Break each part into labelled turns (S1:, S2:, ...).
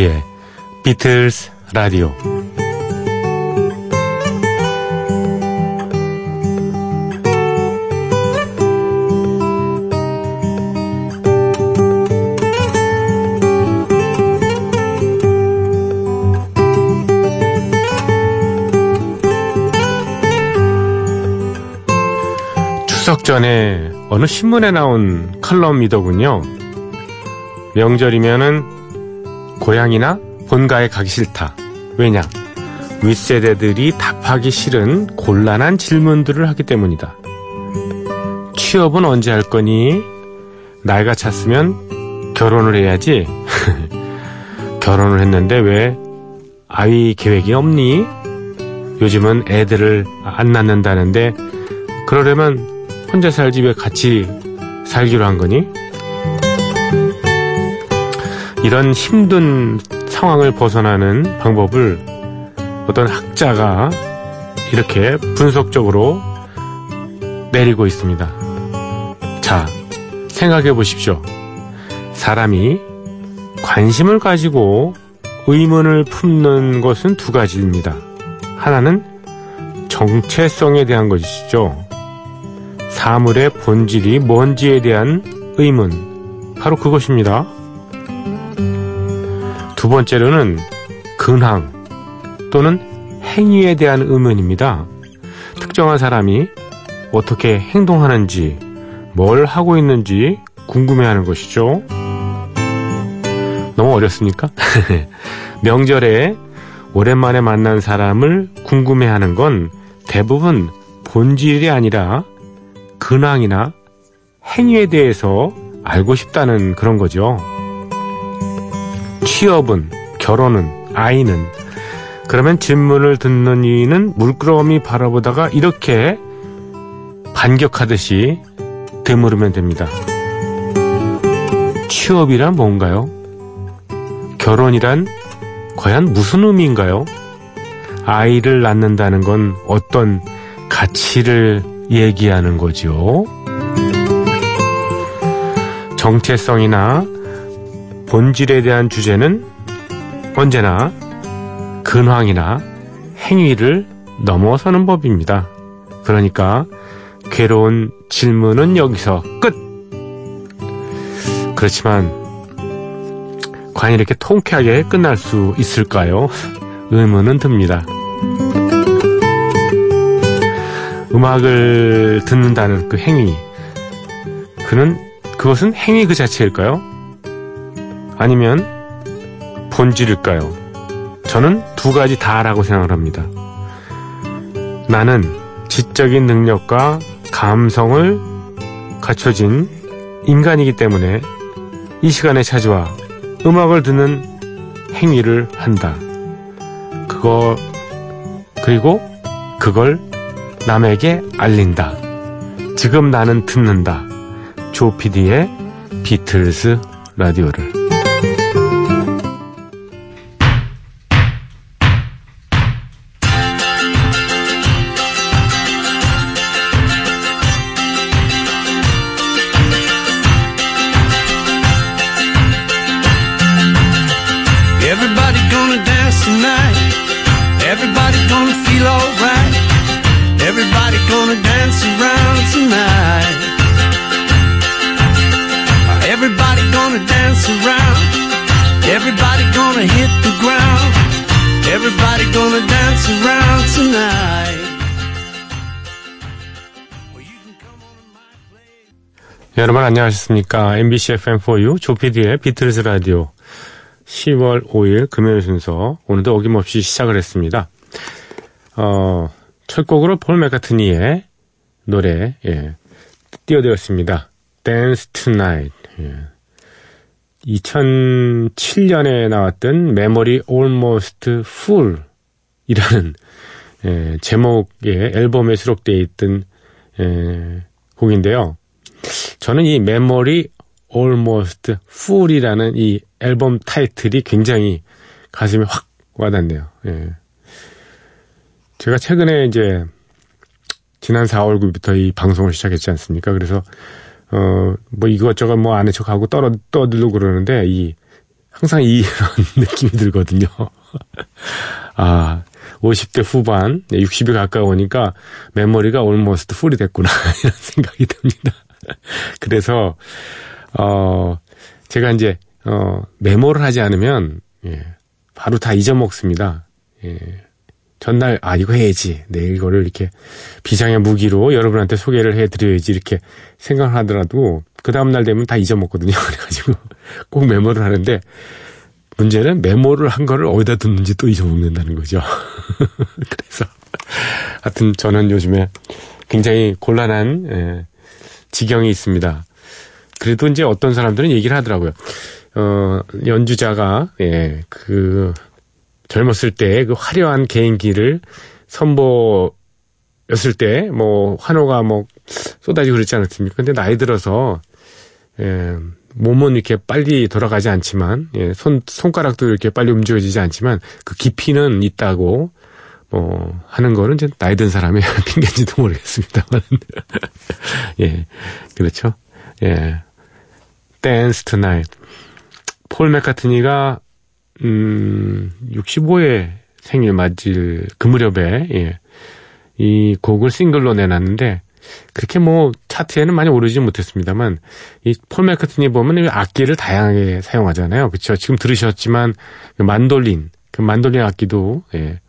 S1: 조피디의 비틀스 라디오 추석 전에 어느 신문에 나온 칼럼이더군요. 명절이면은 고향이나 본가에 가기 싫다. 왜냐? 윗세대들이 답하기 싫은 곤란한 질문들을 하기 때문이다. 취업은 언제 할 거니? 나이가 찼으면 결혼을 해야지. 결혼을 했는데 왜 아이 계획이 없니? 요즘은 애들을 안 낳는다는데 그러려면 혼자 살지 왜 같이 살기로 한 거니? 이런 힘든 상황을 벗어나는 방법을 어떤 학자가 이렇게 분석적으로 내리고 있습니다. 자, 생각해 보십시오. 사람이 관심을 가지고 의문을 품는 것은 두 가지입니다. 하나는 정체성에 대한 것이죠. 사물의 본질이 뭔지에 대한 의문. 바로 그것입니다. 두 번째로는 근황 또는 행위에 대한 의문입니다. 특정한 사람이 어떻게 행동하는지, 뭘 하고 있는지 궁금해하는 것이죠. 너무 어렵습니까? 명절에 오랜만에 만난 사람을 궁금해하는 건 대부분 본질이 아니라 근황이나 행위에 대해서 알고 싶다는 그런 거죠. 취업은, 결혼은, 아이는. 그러면 질문을 듣는 이는 물끄러미 바라보다가 이렇게 반격하듯이 되물으면 됩니다. 취업이란 뭔가요? 결혼이란 과연 무슨 의미인가요? 아이를 낳는다는 건 어떤 가치를 얘기하는 거죠? 정체성이나 본질에 대한 주제는 언제나 근황이나 행위를 넘어서는 법입니다. 그러니까 괴로운 질문은 여기서 끝! 그렇지만 과연 이렇게 통쾌하게 끝날 수 있을까요? 의문은 듭니다. 음악을 듣는다는 그 행위, 그는 그것은 행위 그 자체일까요? 아니면 본질일까요? 저는 두 가지 다라고 생각을 합니다. 나는 지적인 능력과 감성을 갖춰진 인간이기 때문에 이 시간에 찾아와 음악을 듣는 행위를 한다. 그거, 그리고 그걸 남에게 알린다. 지금 나는 듣는다. 조피디의 비틀스 라디오를.
S2: Gonna hit the ground. Everybody gonna dance around tonight.
S1: 여러분 안녕하셨습니까? MBC FM4U 조피디의 비틀스 라디오 10월 5일 금요일 순서 오늘도 어김없이 시작을 했습니다. 어, 첫 곡으로 폴 맥카트니의 노래 예, 띄워드렸습니다. Dance Tonight. 예. 2007년에 나왔던 Memory Almost Full 이라는 예, 제목의 앨범에 수록되어 있던 예, 곡인데요. 저는 이 Memory Almost Full이라는 이 앨범 타이틀이 굉장히 가슴에 확 와닿네요. 예. 제가 최근에 이제 지난 4월 9일부터 이 방송을 시작했지 않습니까? 그래서 어 뭐 이것저것 뭐 아는 척하고 떨어 떠들고 그러는데 이 항상 이런 느낌이 들거든요. 아, 50대 후반, 60이 가까우니까 메모리가 올모스트 풀이 됐구나, 이런 생각이 듭니다. 그래서, 어, 제가 이제, 어, 메모를 하지 않으면, 예, 바로 다 잊어먹습니다. 예. 전날, 아, 이거 해야지. 내일 이거를 이렇게 비장의 무기로 여러분한테 소개를 해드려야지. 이렇게 생각을 하더라도, 그 다음날 되면 다 잊어먹거든요. 그래가지고 꼭 메모를 하는데, 문제는 메모를 한 거를 어디다 뒀는지 또 잊어먹는다는 거죠. 그래서, 하여튼 저는 요즘에 굉장히 곤란한, 예, 지경이 있습니다. 그래도 이제 어떤 사람들은 얘기를 하더라고요. 어, 연주자가, 예, 그, 젊었을 때 그 화려한 개인기를 선보였을 때, 뭐, 환호가 뭐, 쏟아지고 그랬지 않았습니까? 근데 나이 들어서, 예, 몸은 이렇게 빨리 돌아가지 않지만, 예, 손, 손가락도 이렇게 빨리 움직여지지 않지만, 그 깊이는 있다고, 뭐, 하는 거는 이제 나이 든 사람의 핑계인지도 모르겠습니다만. 예, 그렇죠. 예. Dance Tonight. 폴 맥카트니가 음 65회 생일 맞을 그 무렵에 예. 이 곡을 싱글로 내놨는데 그렇게 뭐 차트에는 많이 오르지 못했습니다만 이 폴 맥카트니 보면 악기를 다양하게 사용하잖아요. 그렇죠. 지금 들으셨지만 그 만돌린 그 만돌린 악기도 예.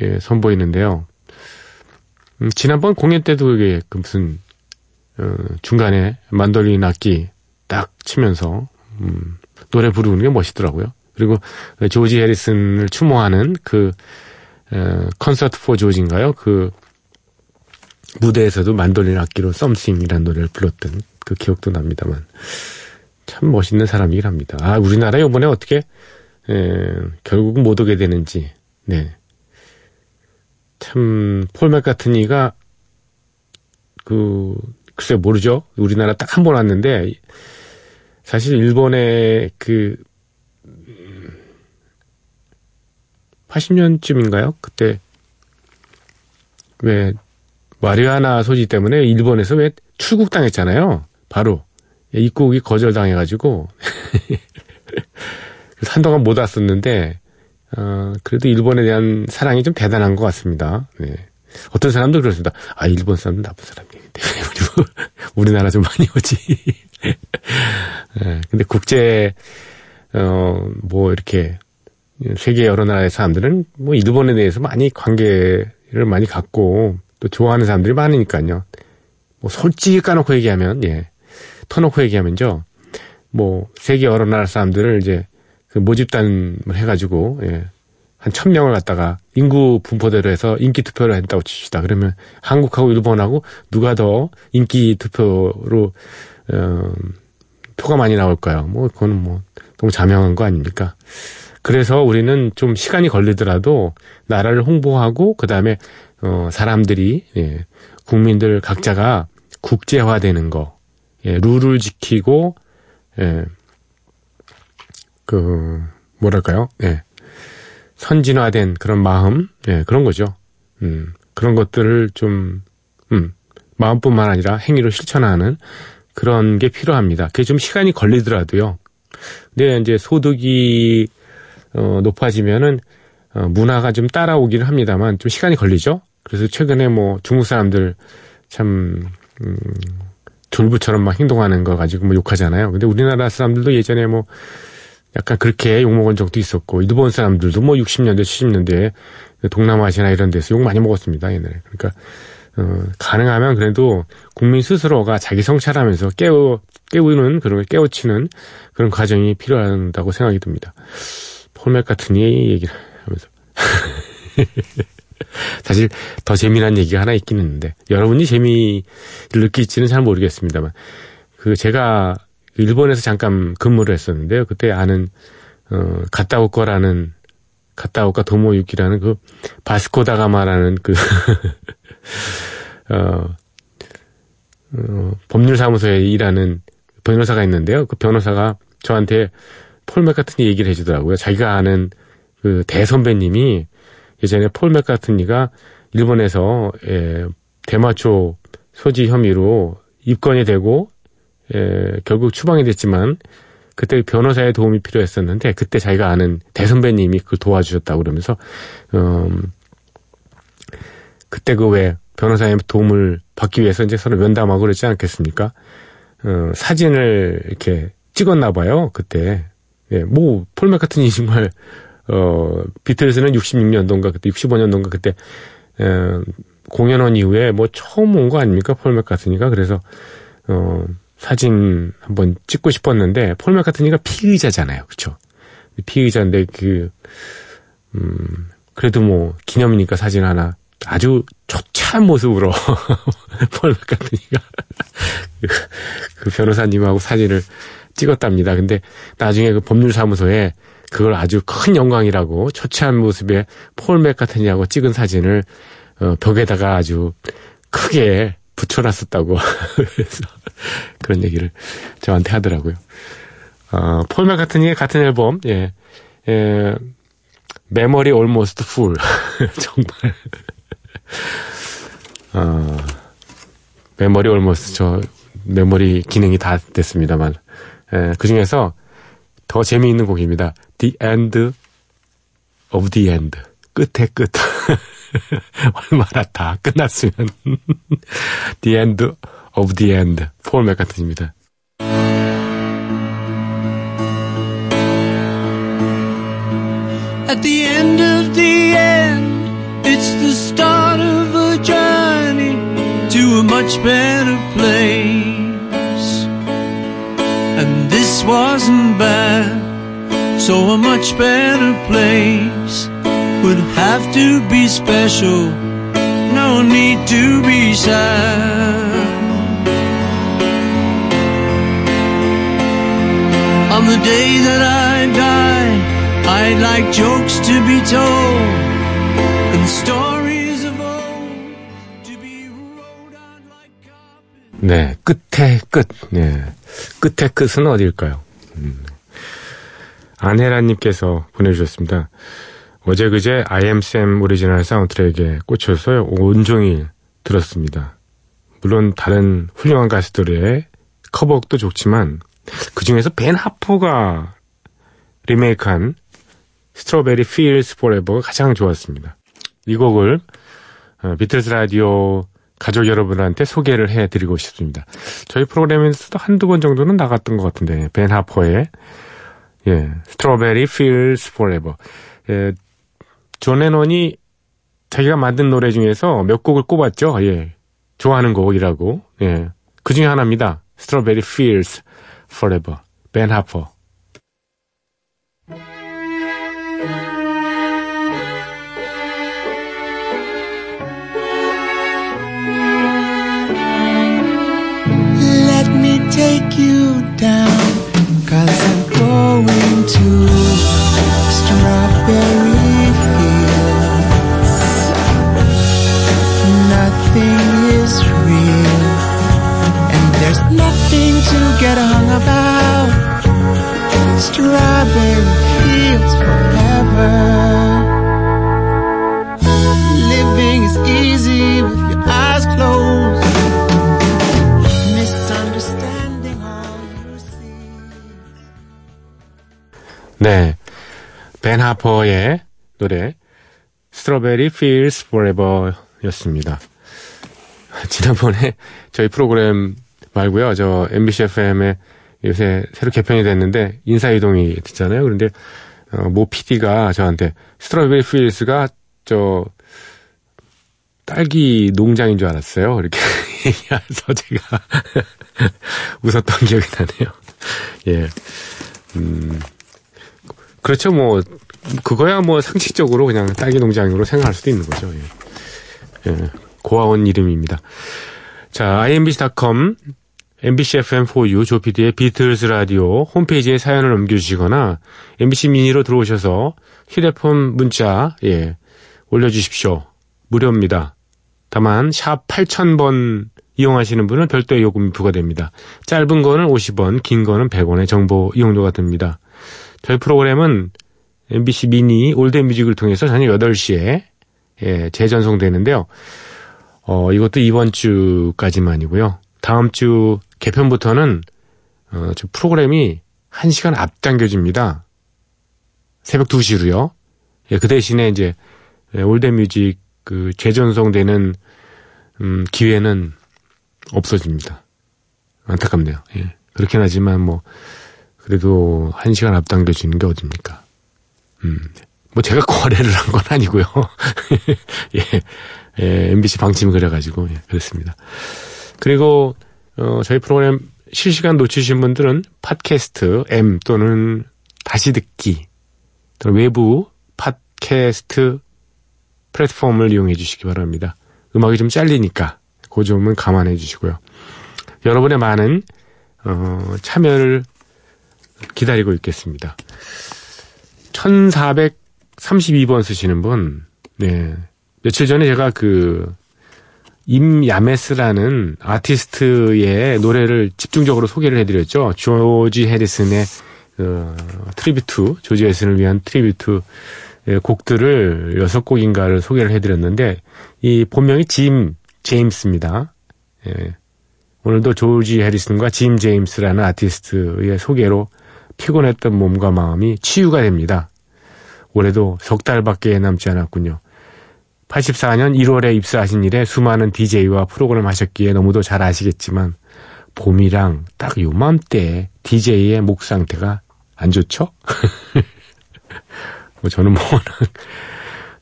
S1: 예, 선보이는데요. 음, 지난번 공연 때도 이게 그 무슨 어, 중간에 만돌린 악기 딱 치면서 음, 노래 부르는 게 멋있더라고요. 그리고 조지 해리슨을 추모하는 그 어, 콘서트 포 조지인가요? 그 무대에서도 만돌린 악기로 썸씽이라는 노래를 불렀던 그 기억도 납니다만 참 멋있는 사람이긴 합니다. 아 우리나라 이번에 어떻게 에, 결국은 못 오게 되는지 네. 참폴 맥카트니가 그 글쎄 모르죠. 우리나라 딱 한 번 왔는데 사실 일본의 그 80년쯤인가요? 그때 왜 마리아나 소지 때문에 일본에서 왜 출국당했잖아요. 바로 입국이 거절당해가지고 한동안 못 왔었는데 어, 그래도 일본에 대한 사랑이 좀 대단한 것 같습니다. 네. 어떤 사람도 그렇습니다. 아 일본 사람은 나쁜 사람인데 그리고 우리나라 좀 많이 오지. 네, 근데 국제 어 뭐 이렇게 세계 여러 나라의 사람들은 뭐 일본에 대해서 많이 관계를 많이 갖고 또 좋아하는 사람들이 많으니까요. 뭐 솔직히 까놓고 얘기하면 예 터놓고 얘기하면죠. 뭐 세계 여러 나라 사람들을 이제 그 모집단을 해가지고 예. 한 천명을 갖다가 인구 분포대로 해서 인기 투표를 했다고 칩시다. 그러면 한국하고 일본하고 누가 더 인기 투표로 어, 표가 많이 나올까요? 뭐 그거는 뭐 너무 자명한 거 아닙니까? 그래서 우리는 좀 시간이 걸리더라도 나라를 홍보하고 그다음에 어 사람들이 예, 국민들 각자가 국제화되는 거, 예, 룰을 지키고 예, 그 뭐랄까요? 예. 선진화된 그런 마음, 예, 그런 거죠. 음, 그런 것들을 좀, 음, 마음뿐만 아니라 행위로 실천하는 그런 게 필요합니다. 그게 좀 시간이 걸리더라도요. 근데 이제 소득이 어, 높아지면은 어, 문화가 좀 따라오기는 합니다만 좀 시간이 걸리죠. 그래서 최근에 뭐 중국 사람들 참 음, 졸부처럼 막 행동하는 거 가지고 뭐 욕하잖아요. 근데 우리나라 사람들도 예전에 뭐 약간 그렇게 욕먹은 적도 있었고 일본 사람들도 뭐 60년대 70년대에 동남아시아나 이런 데서 욕 많이 먹었습니다 옛날에 그러니까 어, 가능하면 그래도 국민 스스로가 자기 성찰하면서 깨우 깨우는 그런 걸 깨우치는 그런 과정이 필요하다고 생각이 듭니다. 같은 이 얘기를 하면서 사실 더 재미난 얘기가 하나 있긴 있는데 여러분이 재미를 느낄지는 잘 모르겠습니다만 그 제가 일본에서 잠깐 근무를 했었는데요. 그때 아는 어 갔다 올 거라는 갔다 올까 도모유키라는 그 바스코다가마라는 그 어, 어, 법률사무소에 일하는 변호사가 있는데요. 그 변호사가 저한테 폴 맥카트니 얘기를 해주더라고요. 자기가 아는 그 대선배님이 예전에 폴 맥카트니가 일본에서 예, 대마초 소지 혐의로 입건이 되고 예, 결국 추방이 됐지만 그때 변호사의 도움이 필요했었는데 그때 자기가 아는 대선배님이 그걸 도와주셨다고 그러면서 음 그때 그 왜 변호사의 도움을 받기 위해서 이제 서로 면담하고 그러지 않겠습니까? 어, 사진을 이렇게 찍었나 봐요. 그때. 예, 뭐, 폴 맥카트니 정말, 어, 비틀즈는 66년도인가, 그때 65년도인가, 그때, 에, 공연원 이후에 뭐 처음 온 거 아닙니까? 폴 맥카트니가. 그래서, 어, 사진 한번 찍고 싶었는데, 폴 맥카트니가 피의자잖아요. 그쵸? 피의자인데, 그, 음, 그래도 뭐, 기념이니까 사진 하나 아주 초췌한 모습으로 폴 맥카트니가 그, 그 변호사님하고 사진을 찍었답니다. 근데 나중에 그 법률사무소에 그걸 아주 큰 영광이라고 초췌한 모습의 폴 맥카트니하고 찍은 사진을 어, 벽에다가 아주 크게 붙여놨었다고 그래서 그런 얘기를 저한테 하더라고요. 어, 폴 맥카트니의 같은 앨범, 예, 예, Memory Almost Full 정말 어, 메모리 올모스트 저 메모리 기능이 다 됐습니다만 예, 그 중에서 더 재미있는 곡입니다. The End of the End. 끝의 끝. 얼마나 다 끝났으면. the End of the End. 폴 맥카튼입니다.
S2: At the end of the end, it's the start of a journey to a much better place. Wasn't bad, so a much better place would have to be special. No need to be sad. On the day that I die, I'd like jokes to be told and stories
S1: 네, 끝의 끝. 네. 끝의 끝은 어딜까요? 음. 안혜라님께서 보내주셨습니다. 어제 그제 I Am Sam 오리지널 사운드트랙에 꽂혀서 온종일 들었습니다. 물론 다른 훌륭한 가수들의 커버곡도 좋지만 그 중에서 벤 하퍼가 리메이크한 Strawberry Fields Forever가 가장 좋았습니다. 이 곡을 어, 비틀스 라디오 가족 여러분한테 소개를 해드리고 싶습니다. 저희 프로그램에서도 한두 번 정도는 나갔던 것 같은데 벤 하퍼의 예, Strawberry Fields Forever 예, 존 레논이 자기가 만든 노래 중에서 몇 곡을 꼽았죠. 예, 좋아하는 곡이라고 예, 그 중에 하나입니다. Strawberry Fields Forever 벤 하퍼
S3: you down, cause I'm going to strawberry fields. Nothing is real, and there's nothing to get hung about. Strawberry
S1: 벤 하퍼의 노래 Strawberry Feels Forever 였습니다. 지난번에 저희 프로그램 말고요. 저 MBC FM에 요새 새로 개편이 됐는데 인사이동이 됐잖아요. 그런데 어, 모 PD가 저한테 Strawberry Fields가 저 딸기 농장인 줄 알았어요. 이렇게 얘기해서 제가 웃었던 기억이 나네요. 예. 음, 그렇죠. 뭐, 그거야 뭐 상식적으로 그냥 딸기 농장으로 생각할 수도 있는 거죠. 예. 예. 고아원 이름입니다. 자, imbc.com, MBC FM4U, 조피디의 비틀스 라디오 홈페이지에 사연을 남겨주시거나 MBC 미니로 들어오셔서 휴대폰 문자, 예, 올려주십시오. 무료입니다. 다만, 샵 8000번 이용하시는 분은 별도의 요금이 부과됩니다. 짧은 거는 50원, 긴 거는 100원의 정보 이용료가 듭니다. 저희 프로그램은 MBC 미니 올드뮤직을 통해서 저녁 8시에 예, 재전송되는데요. 어, 이것도 이번 주까지만이고요. 다음 주 개편부터는 어, 저 프로그램이 1시간 앞당겨집니다. 새벽 2시로요. 예, 그 대신에 이제 예, 올드뮤직 그 재전송되는 음, 기회는 없어집니다. 안타깝네요. 예. 그렇긴 하지만 뭐 그래도 1시간 앞당겨지는 게 어딥니까? 음. 뭐 제가 거래를 한 건 아니고요. 예. 예, MBC 방침이 그래가지고 예, 그렇습니다. 그리고 어, 저희 프로그램 실시간 놓치신 분들은 팟캐스트 M 또는 다시 듣기 또는 외부 팟캐스트 플랫폼을 이용해 주시기 바랍니다. 음악이 좀 잘리니까 그 점은 감안해 주시고요. 여러분의 많은 어, 참여를 기다리고 있겠습니다. 1432번 쓰시는 분, 네. 며칠 전에 제가 그 임야메스라는 아티스트의 노래를 집중적으로 소개를 해드렸죠. 조지 해리슨의 어, Tribute, 조지 해리슨을 위한 tribute 곡들을 여섯 곡인가를 소개를 해드렸는데 이 본명이 짐 제임스입니다. 예. 오늘도 조지 해리슨과 짐 제임스라는 아티스트의 소개로 피곤했던 몸과 마음이 치유가 됩니다. 올해도 석 달밖에 남지 않았군요. 84년 1월에 입사하신 이래 수많은 DJ와 프로그램 하셨기에 너무도 잘 아시겠지만 봄이랑 딱 요맘때 DJ의 목 상태가 안 좋죠? 뭐 저는 뭐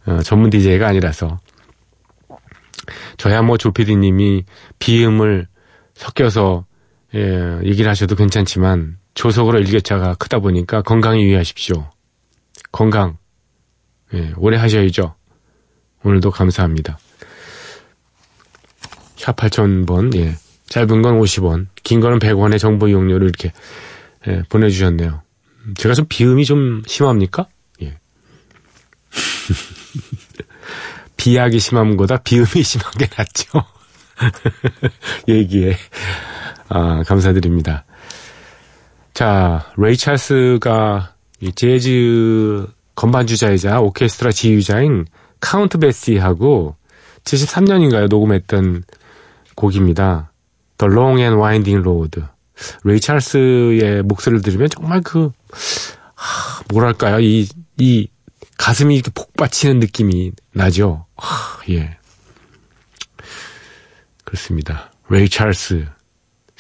S1: 어, 전문 DJ가 아니라서 저야 뭐 조피디님이 비음을 섞여서 예, 얘기를 하셔도 괜찮지만 조석으로 일교차가 크다 보니까 건강에 유의하십시오. 건강 예, 오래 하셔야죠. 오늘도 감사합니다. 샵 8000번, 예. 짧은 건 50원, 긴 거는 100원의 정보 이용료를 이렇게, 예, 보내주셨네요. 제가 좀 비음이 좀 심합니까? 예. 비약이 심한 거다 비음이 심한 게 낫죠. 얘기에. 아, 감사드립니다. 자, 레이 찰스가 재즈 건반주자이자 오케스트라 지휘자인 카운트 베이시하고 73년인가요? 녹음했던 곡입니다. The Long and Winding Road. 레이 찰스의 목소리를 들으면 정말 그, 하, 뭐랄까요. 이, 이 가슴이 이렇게 복받치는 느낌이 나죠. 하, 예. 그렇습니다. 레이 찰스.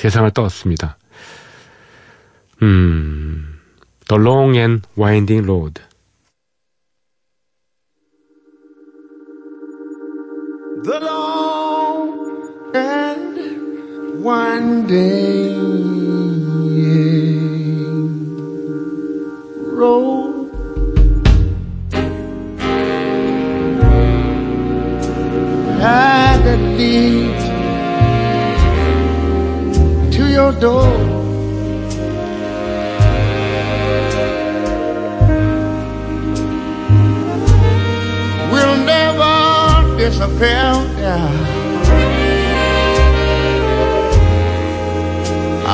S1: 세상을 떴습니다. 음, The Long and Winding Road.
S3: and winding road that leads to your door. Will never disappear. Yeah.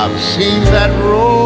S3: I've seen that road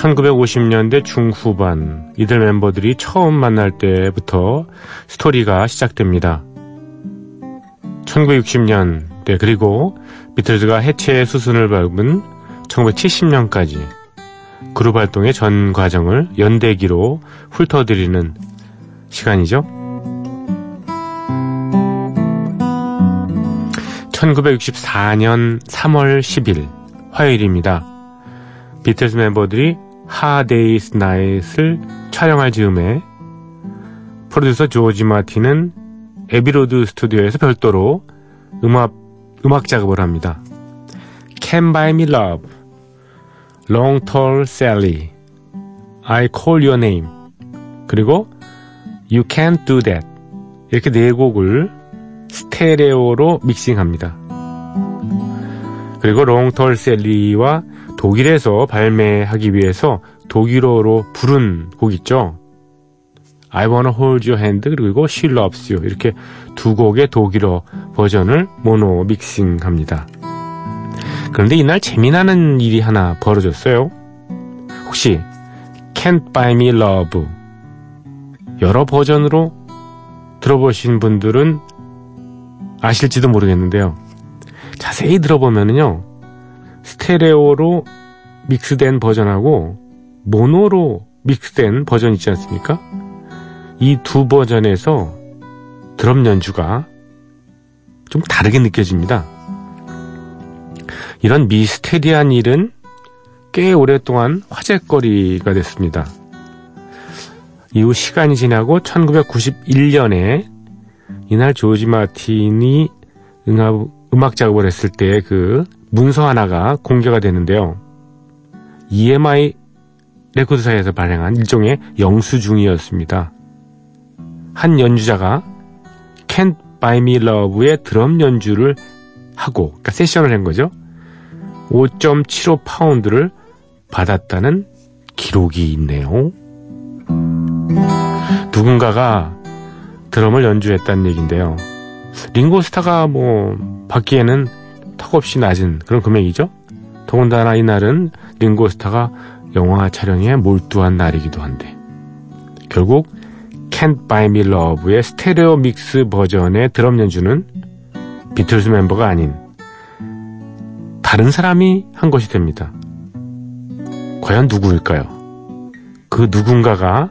S1: 1950년대 중후반 이들 멤버들이 처음 만날 때부터 스토리가 시작됩니다. 1960년 네, 그리고 비틀즈가 해체 수순을 밟은 1970년까지 그룹 활동의 전 과정을 연대기로 훑어드리는 시간이죠. 1964년 3월 10일 화요일입니다. 비틀스 멤버들이 A Hard Day's Night을 촬영할 즈음에 프로듀서 조지 마틴은 애비로드 스튜디오에서 별도로 음악, 음악 작업을 합니다. Can Buy Me Love, Long Tall Sally, I Call Your Name, 그리고 You Can't Do That 이렇게 네 곡을 스테레오로 믹싱합니다. 그리고 롱털 셀리와 독일에서 발매하기 위해서 독일어로 부른 곡 있죠. I Wanna Hold Your Hand 그리고 She Loves You 이렇게 두 곡의 독일어 버전을 모노 믹싱합니다. 그런데 이날 재미나는 일이 하나 벌어졌어요. 혹시 Can't Buy Me Love 여러 버전으로 들어보신 분들은 아실지도 모르겠는데요. 자세히 들어보면요. 스테레오로 믹스된 버전하고 모노로 믹스된 버전 있지 않습니까? 이 두 버전에서 드럼 연주가 좀 다르게 느껴집니다. 이런 미스테리한 일은 꽤 오랫동안 화제거리가 됐습니다. 이후 시간이 지나고 1991년에 이날 조지 마틴이 음악, 작업을 했을 때 그 문서 하나가 공개가 되는데요. EMI 레코드사에서 발행한 일종의 영수증이었습니다. 한 연주자가 Can't Buy Me Love의 드럼 연주를 하고, 그러니까 세션을 한 거죠. 5.75 파운드를 받았다는 기록이 있네요. 누군가가 드럼을 연주했다는 얘기인데요. 링고스타가 뭐 받기에는 턱없이 낮은 그런 금액이죠. 더군다나 이날은 링고스타가 영화 촬영에 몰두한 날이기도 한데 결국 Can't Buy Me Love의 스테레오 믹스 버전의 드럼 연주는 비틀스 멤버가 아닌 다른 사람이 한 것이 됩니다. 과연 누구일까요? 그 누군가가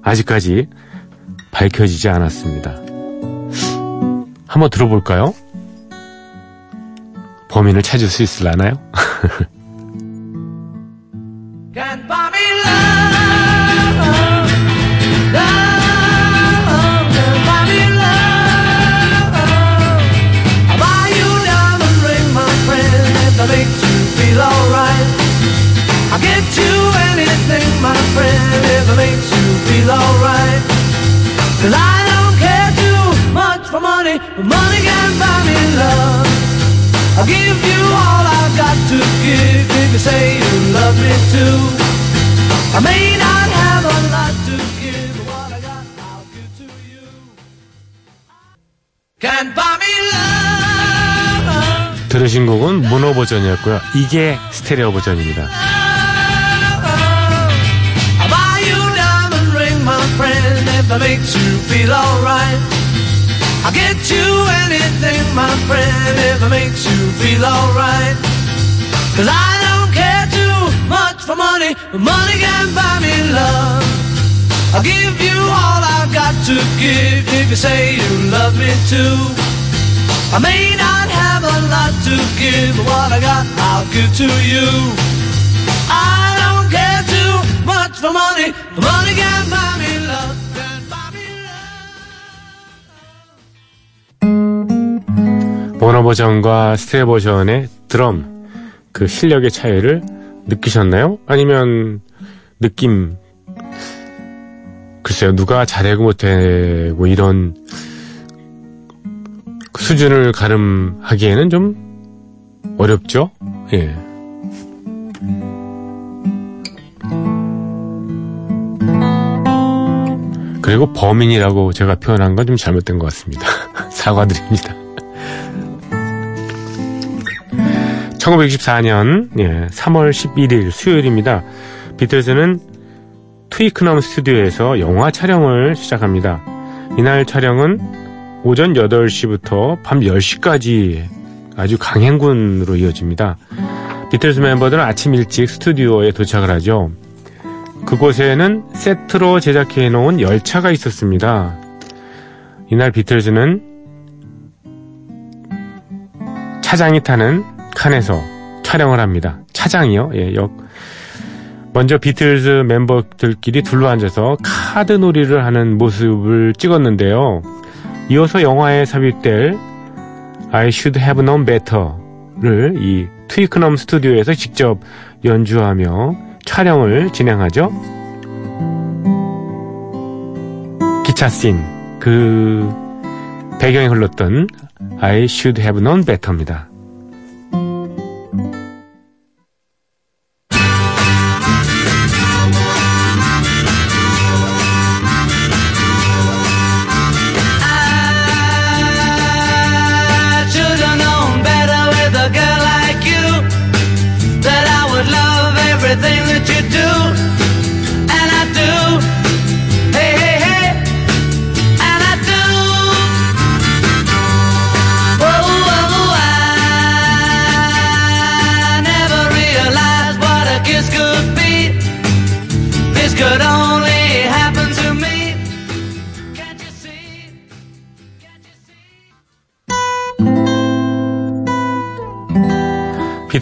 S1: 아직까지 밝혀지지 않았습니다. 한번 들어볼까요? 범인을 찾을 수 있을라나요?
S2: Money give you all I've got to give if you say you love me too. I may not have a lot to give, but what I got I'll give to you. Can't buy me love.
S1: 들으신 곡은 모노 버전이었고요. 이게 스테레오 버전입니다.
S2: I'll buy you diamond ring, my friend, if that makes you feel alright. I'll get you anything, my friend, if it makes you feel alright. Cause I don't care too much for money, but money can buy me love. I'll give you all I've got to give if you say you love me too. I may not have a lot to give, but what I got I'll give to you. I don't care too much for money, but money can buy
S1: 모노 버전과 스테레오 버전의 드럼 그 실력의 차이를 느끼셨나요? 아니면 느낌 글쎄요 누가 잘하고 못하고 이런 그 수준을 가름하기에는 좀 어렵죠. 예. 그리고 범인이라고 제가 표현한 건 좀 잘못된 것 같습니다. 사과드립니다. 1964년 3월 11일 수요일입니다. 비틀즈는 트위크넘 스튜디오에서 영화 촬영을 시작합니다. 이날 촬영은 오전 8시부터 밤 10시까지 아주 강행군으로 이어집니다. 비틀스 멤버들은 아침 일찍 스튜디오에 도착을 하죠. 그곳에는 세트로 제작해 놓은 열차가 있었습니다. 이날 비틀즈는 차장이 타는 칸에서 촬영을 합니다. 차장이요? 예, 역. 먼저 비틀즈 멤버들끼리 둘러앉아서 카드 놀이를 하는 모습을 찍었는데요. 이어서 영화에 삽입될 I Should Have Known Better를 이 트위크넘 스튜디오에서 직접 연주하며 촬영을 진행하죠. 기차 씬, 그 배경에 흘렀던 I Should Have Known Better입니다.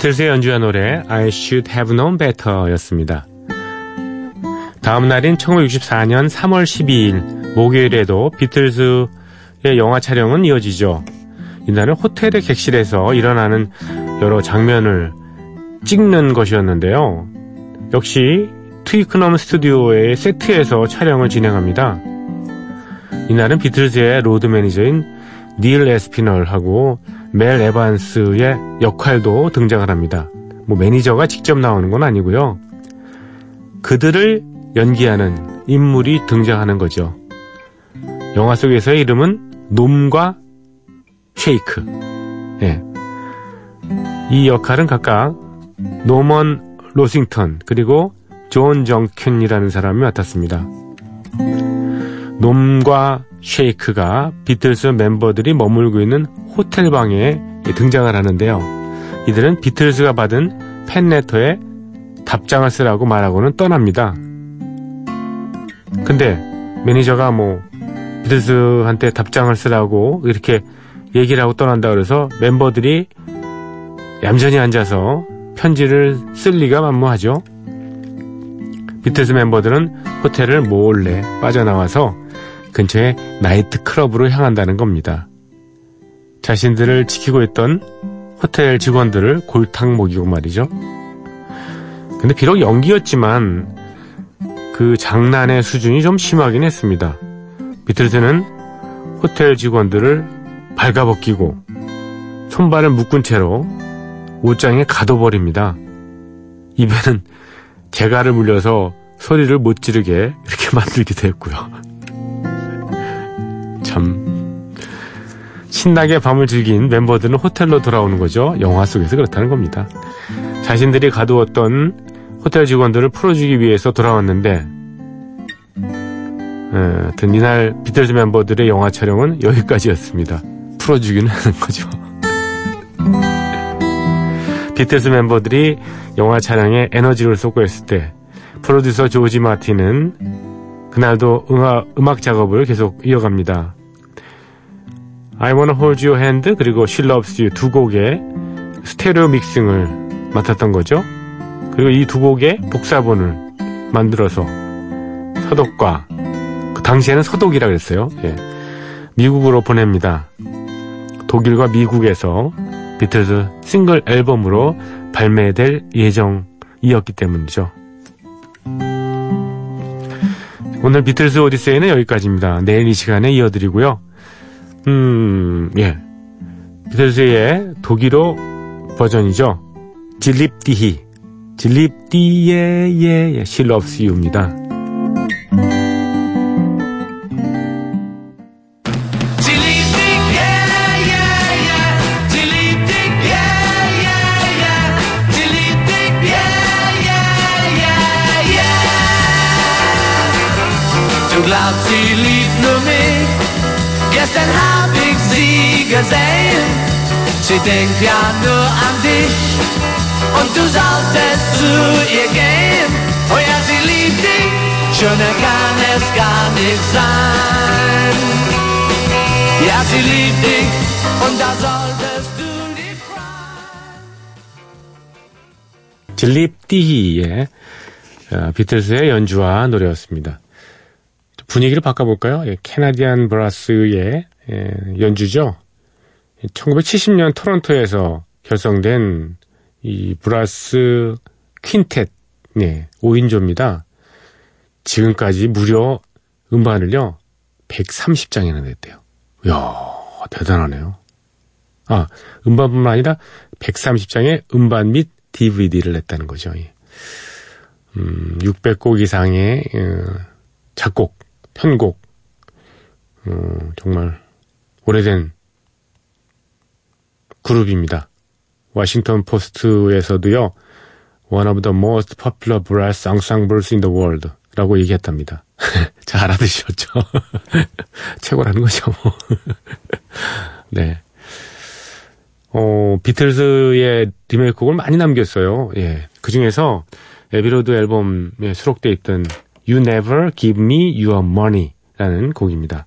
S1: 비틀즈의 연주한 노래 I Should Have Known Better 였습니다. 다음 날인 1964년 3월 12일 목요일에도 비틀즈의 영화 촬영은 이어지죠. 이날은 호텔의 객실에서 일어나는 여러 장면을 찍는 것이었는데요. 역시 트위크넘 스튜디오의 세트에서 촬영을 진행합니다. 이날은 비틀즈의 로드 매니저인 닐 에스피널하고 멜 에반스의 역할도 등장을 합니다. 뭐 매니저가 직접 나오는 건 아니고요. 그들을 연기하는 인물이 등장하는 거죠. 영화 속에서의 이름은 놈과 쉐이크. 예. 이 역할은 각각 노먼 로싱턴 그리고 존 정킨이라는 사람이 맡았습니다. 놈과 쉐이크가 비틀스 멤버들이 머물고 있는 호텔 방에 등장을 하는데요. 이들은 비틀스가 받은 팬레터에 답장을 쓰라고 말하고는 떠납니다. 근데 매니저가 뭐 비틀스한테 답장을 쓰라고 이렇게 얘기를 하고 떠난다 그래서 멤버들이 얌전히 앉아서 편지를 쓸 리가 만무하죠. 비틀스 멤버들은 호텔을 몰래 빠져나와서 근처에 나이트 클럽으로 향한다는 겁니다. 자신들을 지키고 있던 호텔 직원들을 골탕 먹이고 말이죠. 근데 비록 연기였지만 그 장난의 수준이 좀 심하긴 했습니다. 비틀즈는 호텔 직원들을 발가벗기고 손발을 묶은 채로 옷장에 가둬버립니다. 입에는 재갈을 물려서 소리를 못 지르게 이렇게 만들기도 했고요. 참 신나게 밤을 즐긴 멤버들은 호텔로 돌아오는 거죠. 영화 속에서 그렇다는 겁니다. 자신들이 가두었던 호텔 직원들을 풀어주기 위해서 돌아왔는데 에, 하여튼 이날 비틀즈 멤버들의 영화 촬영은 여기까지였습니다. 풀어주기는 하는 거죠. 비틀즈 멤버들이 영화 촬영에 에너지를 쏟고 있을 때 프로듀서 조지 마틴은 그날도 음악, 음악 작업을 계속 이어갑니다. I Wanna Hold Your Hand 그리고 She Loves You 두 곡의 스테레오 믹싱을 맡았던 거죠. 그리고 이 두 곡의 복사본을 만들어서 서독과 그 당시에는 서독이라 그랬어요. 예. 미국으로 보냅니다. 독일과 미국에서 비틀즈 싱글 앨범으로 발매될 예정이었기 때문이죠. 오늘 비틀즈 오디세이는 여기까지입니다. 내일 이 시간에 이어드리고요. 음, 예. 비틀즈의 독일어 버전이죠. 질립디히. 질립디예, 예, 예. You입니다.
S2: Liebt ich sie denkt ja nur an dich und du solltest zu ihr gehen. Oh ja, sie liebt dich, schöner kann es gar nicht sein. Ja, sie liebt dich und da solltest du nicht freuen.
S1: 질립디히의 어, 비틀스의 연주와 노래였습니다. 분위기를 바꿔볼까요? 예, 캐나디안 브라스의 예, 연주죠. 1970년 토론토에서 결성된 이 브라스 퀸텟 네, 5인조입니다. 지금까지 무려 음반을요 130장이나 냈대요. 이야 대단하네요. 아 음반뿐만 아니라 130장의 음반 및 DVD를 냈다는 거죠. 예. 음, 600곡 이상의 어, 작곡, 편곡, 어, 정말 오래된 그룹입니다. 워싱턴 포스트에서도요, one of the most popular brass ensembles in the world 라고 얘기했답니다. 잘 알아두셨죠? 최고라는 거죠, 뭐. 네. 어, 비틀즈의 리메이크곡을 많이 남겼어요. 예. 그 중에서 에비로드 앨범에 수록되어 있던 You Never Give Me Your Money 라는 곡입니다.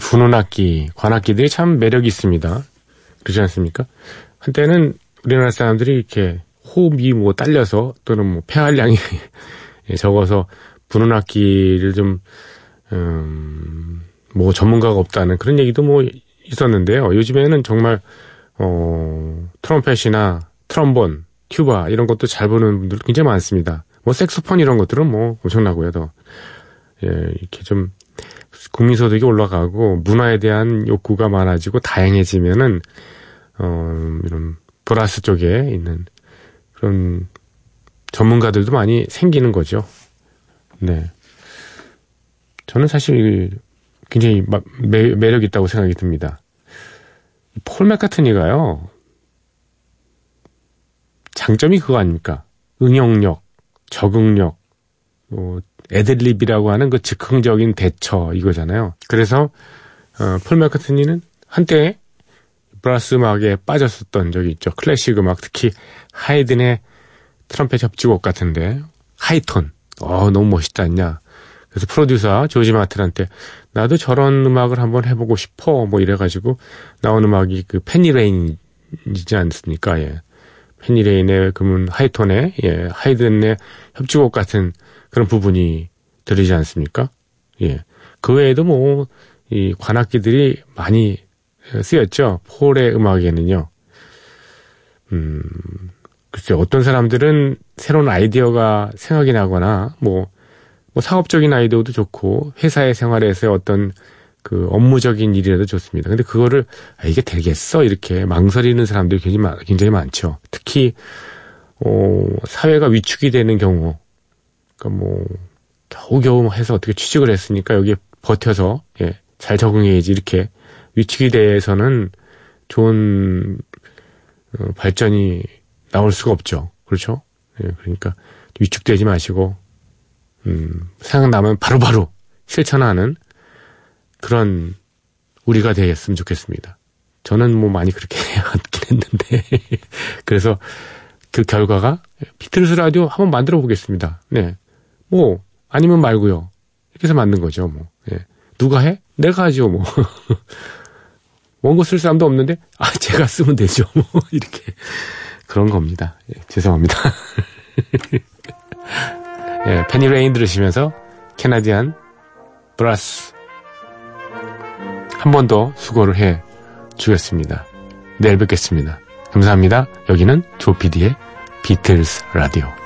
S1: 분원악기, 관악기들이 참 매력이 있습니다. 그렇지 않습니까? 한때는 우리나라 사람들이 이렇게 호흡이 뭐 딸려서 또는 뭐 폐활량이 적어서 분원악기를 좀, 음, 뭐 전문가가 없다는 그런 얘기도 뭐 있었는데요. 요즘에는 정말, 어, 트럼펫이나 트럼본, 튜바 이런 것도 잘 부는 분들 굉장히 많습니다. 뭐 색소폰 이런 것들은 뭐 엄청나고요. 더. 예, 이렇게 좀 국민소득이 올라가고 문화에 대한 욕구가 많아지고 다양해지면은 어 이런 브라스 쪽에 있는 그런 전문가들도 많이 생기는 거죠. 네. 저는 사실 굉장히 매, 매력 있다고 생각이 듭니다. 폴 맥카트니가요. 장점이 그거 아닙니까? 응용력, 적응력, 뭐 애드립이라고 하는 그 즉흥적인 대처 이거잖아요. 그래서 어, 폴 마카트니는 한때 brass 음악에 빠졌었던 적이 있죠. 클래식 음악 특히 하이든의 트럼펫 협주곡 같은데 하이톤 어 너무 멋있다 했냐. 그래서 프로듀서 조지 마틴한테 나도 저런 음악을 한번 해보고 싶어 뭐 이래가지고 나온 음악이 그 Penny Lane이지 않습니까? 예. 페니레인의 그러면 하이톤의 예 하이든의 협주곡 같은 그런 부분이 들리지 않습니까? 예. 그 외에도 뭐, 이 관악기들이 많이 쓰였죠. 폴의 음악에는요. 음, 글쎄, 어떤 사람들은 새로운 아이디어가 생각이 나거나, 뭐, 뭐 사업적인 아이디어도 좋고, 회사의 생활에서의 어떤 그 업무적인 일이라도 좋습니다. 근데 그거를, 아, 이게 되겠어? 이렇게 망설이는 사람들이 굉장히, 굉장히 많죠. 특히, 어, 사회가 위축이 되는 경우, 그러니까 뭐 겨우겨우 해서 어떻게 취직을 했으니까 여기에 버텨서 예, 잘 적응해야지 이렇게 돼서는 좋은 어, 발전이 나올 수가 없죠. 그렇죠? 예, 그러니까 위축되지 마시고 음, 생각나면 바로바로 바로 실천하는 그런 우리가 되겠으면 좋겠습니다. 저는 뭐 많이 그렇게 해왔긴 했는데 그래서 그 결과가 비틀스 라디오 한번 만들어 보겠습니다. 네. 뭐 아니면 말고요. 이렇게 해서 만든 거죠. 뭐 예. 누가 해? 내가 하죠. 뭐 원고 쓸 사람도 없는데 아 제가 쓰면 되죠. 뭐 이렇게 그런 겁니다. 예, 죄송합니다. 예, Penny Lane 들으시면서 캐나디안 브라스 한 번 더 수고를 해 주겠습니다. 내일 뵙겠습니다. 감사합니다. 여기는 조피디의 비틀스 라디오.